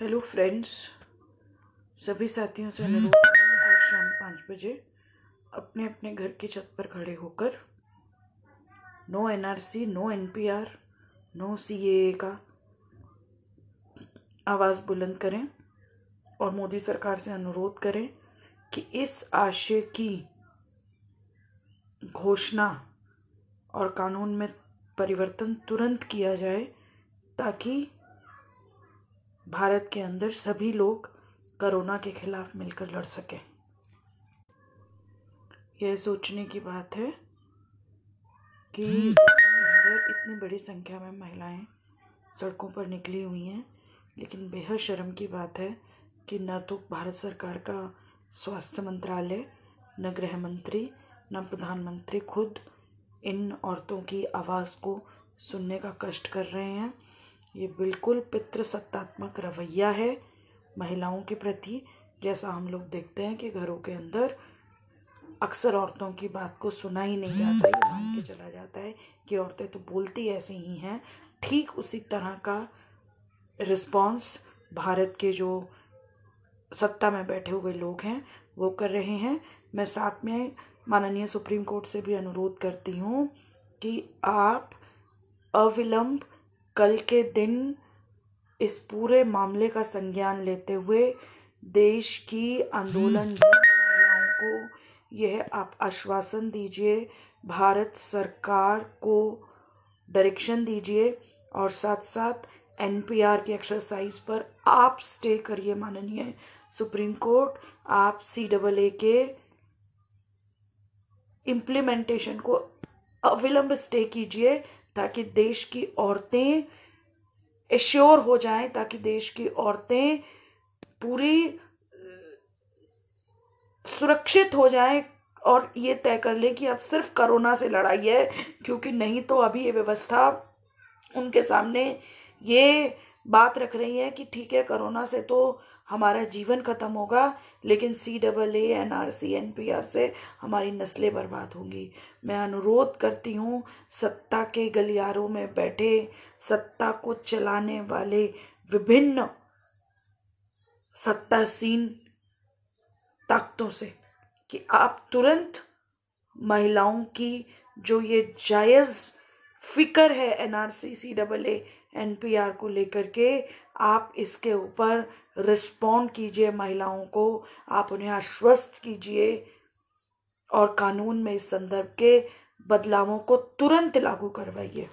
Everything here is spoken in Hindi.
हेलो फ्रेंड्स सभी साथियों से अनुरोध आज शाम पाँच बजे अपने अपने घर की छत पर खड़े होकर no NRC, no NPR, no CAA का आवाज़ बुलंद करें और मोदी सरकार से अनुरोध करें कि इस आशय की घोषणा और कानून में परिवर्तन तुरंत किया जाए ताकि भारत के अंदर सभी लोग कोरोना के खिलाफ मिलकर लड़ सकें। यह सोचने की बात है कि अंदर इतनी बड़ी संख्या में महिलाएँ सड़कों पर निकली हुई हैं, लेकिन बेहद शर्म की बात है कि न तो भारत सरकार का स्वास्थ्य मंत्रालय, न गृह मंत्री, न प्रधानमंत्री खुद इन औरतों की आवाज़ को सुनने का कष्ट कर रहे हैं। ये बिल्कुल पितृसत्तात्मक रवैया है महिलाओं के प्रति, जैसा हम लोग देखते हैं कि घरों के अंदर अक्सर औरतों की बात को सुना ही नहीं जाता, ये मान के चला जाता है कि औरतें तो बोलती ऐसी ही हैं। ठीक उसी तरह का रिस्पॉन्स भारत के जो सत्ता में बैठे हुए लोग हैं, वो कर रहे हैं। मैं साथ में माननीय सुप्रीम कोर्ट से भी अनुरोध करती हूँ कि आप अविलंब कल के दिन इस पूरे मामले का संज्ञान लेते हुए देश की आंदोलन महिलाओं को यह आप आश्वासन दीजिए भारत सरकार को डायरेक्शन दीजिए और साथ साथ एनपीआर की एक्सरसाइज पर आप स्टे करिए माननीय सुप्रीम कोर्ट। आप सी डबल ए के इम्प्लीमेंटेशन को अविलंब स्टे कीजिए। ताकि देश की औरतें एश्योर हो जाएँ, ताकि देश की औरतें पूरी सुरक्षित हो जाएँ और ये तय कर लें कि अब सिर्फ़ कोरोना से लड़ाई है, क्योंकि नहीं तो अभी ये व्यवस्था उनके सामने ये बात रख रही है कि ठीक है, कोरोना से तो हमारा जीवन खत्म होगा, लेकिन C double A N R C N P R से हमारी नस्लें बर्बाद होंगी। मैं अनुरोध करती हूँ, सत्ता के गलियारों में बैठे, सत्ता को चलाने वाले विभिन्न सत्तासीन ताकतों से कि आप तुरंत महिलाओं की जो ये जायज़ फ़िक्र है N R C C double A, N P R को लेकर के। आप इसके ऊपर रिस्पॉन्ड कीजिए महिलाओं को, आप उन्हें आश्वस्त कीजिए और कानून में इस संदर्भ के बदलावों को तुरंत लागू करवाइए।